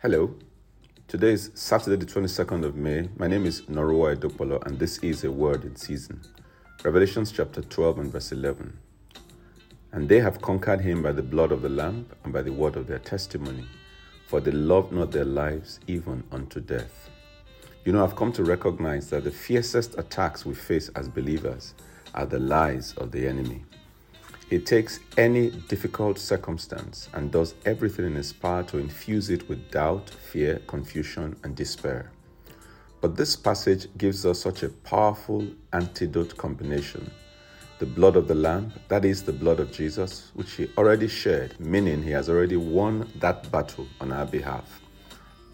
Hello. Today is Saturday, the 22nd of May. My name is Norua Edopolo, and this is a word in season. Revelations chapter 12 and verse 11. And they have conquered him by the blood of the Lamb and by the word of their testimony, for they loved not their lives even unto death. You know, I've come to recognize that the fiercest attacks we face as believers are the lies of the enemy. He takes any difficult circumstance and does everything in his power to infuse it with doubt, fear, confusion, and despair. But this passage gives us such a powerful antidote combination. The blood of the Lamb, that is the blood of Jesus, which he already shared, meaning he has already won that battle on our behalf,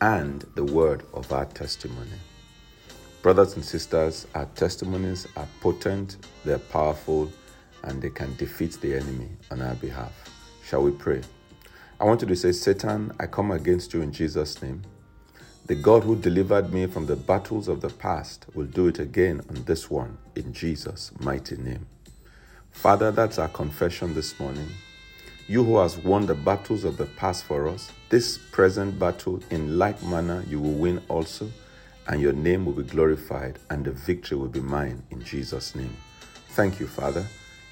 and the word of our testimony. Brothers and sisters, our testimonies are potent, they're powerful, and they can defeat the enemy on our behalf. Shall we pray? I want you to say, Satan, I come against you in Jesus' name. The God who delivered me from the battles of the past will do it again on this one in Jesus' mighty name. Father, that's our confession this morning. You who has won the battles of the past for us, this present battle in like manner you will win also, and your name will be glorified, and the victory will be mine in Jesus' name. Thank you, Father.